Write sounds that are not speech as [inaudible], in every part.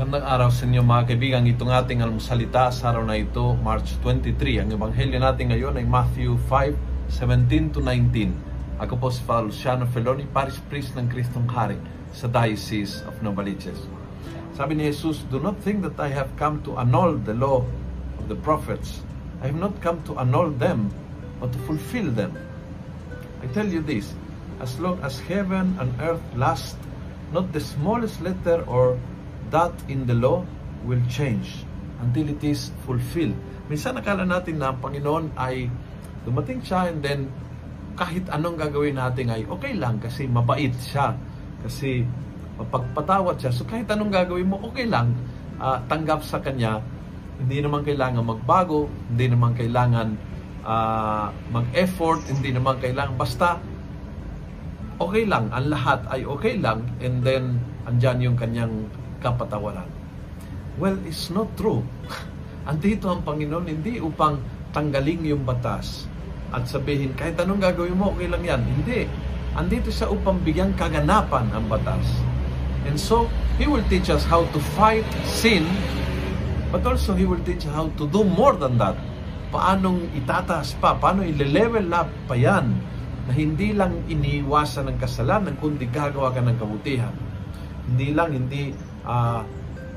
Magandang araw sa inyo mga kaibigan. Itong ating almusalita sa araw na ito, March 23. Ang ebanghelyo natin ngayon ay Matthew 5, 17 to 19. Ako po si Father Luciano Feloni, Parish Priest ng Kristong Hari sa Diocese of Novaliches. Sabi ni Jesus, Do not think that I have come to annul the law of the prophets. I have not come to annul them, but to fulfill them. I tell you this, as long as heaven and earth last, not the smallest letter or dot in the law will change until it is fulfilled. Minsan nakala natin na ang Panginoon ay dumating siya and then kahit anong gagawin natin ay okay lang kasi mabait siya. Kasi mapagpatawad siya. So kahit anong gagawin mo, okay lang. Uh, tanggap sa Kanya. Hindi naman kailangan magbago. Hindi naman kailangan uh, mag-effort. Hindi naman kailangan. Basta okay lang. Ang lahat ay okay lang. And then, andyan yung kanyang kapatawaran. Well, it's not true. [laughs] Andito ang Panginoon hindi upang tanggalin yung batas at sabihin kahit anong gagawin mo, okay lang yan. Hindi. Andito siya upang bigyan kaganapan ang batas. And so, He will teach us how to fight sin, but also He will teach us how to do more than that. Paanong itataas pa, paano i-level up pa yan na hindi lang iniiwasan ng kasalanan, kundi gagawa ka ng kabutihan. Hindi lang, hindi uh,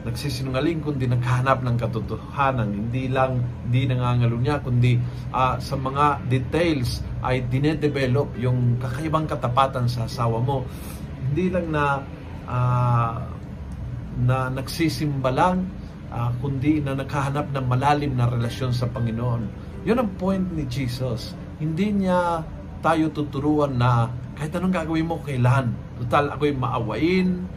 nagsisinungaling kundi naghahanap ng katotohanan. Hindi lang hindi nangangalunya kundi uh, sa mga details ay dinedevelop yung kakaibang katapatan sa asawa mo. Hindi lang na uh, na nagsisimba lang uh, kundi na naghahanap ng malalim na relasyon sa Panginoon. Yun ang point ni Jesus. Hindi niya tayo tuturuan na kahit anong gagawin mo kailan total ako'y maawain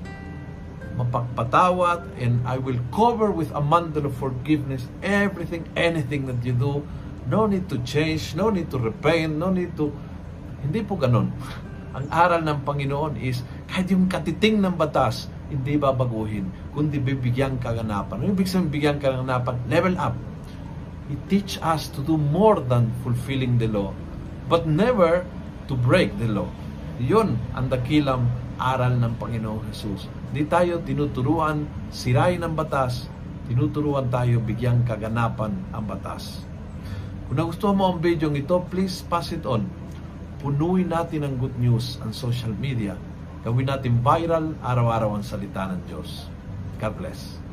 mapagpatawad, and I will cover with a mantle of forgiveness everything, anything that you do. No need to change, no need to repent, no need to... Hindi po ganun. [laughs] Ang aral ng Panginoon is, kahit yung katiting ng batas, hindi babaguhin, kundi bibigyan kaganapan. Ano ibig sabihin bigyan kaganapan? Level up. It teach us to do more than fulfilling the law, but never to break the law. Yun ang dakilang aral ng Panginoong Jesus. Di tayo tinuturuan sirain ang batas, tinuturuan tayo bigyang kaganapan ang batas. Kung nagustuhan mo ang video ito, please pass it on. Punuin natin ang good news ang social media. Gawin natin viral araw-araw ang salita ng Diyos. God bless.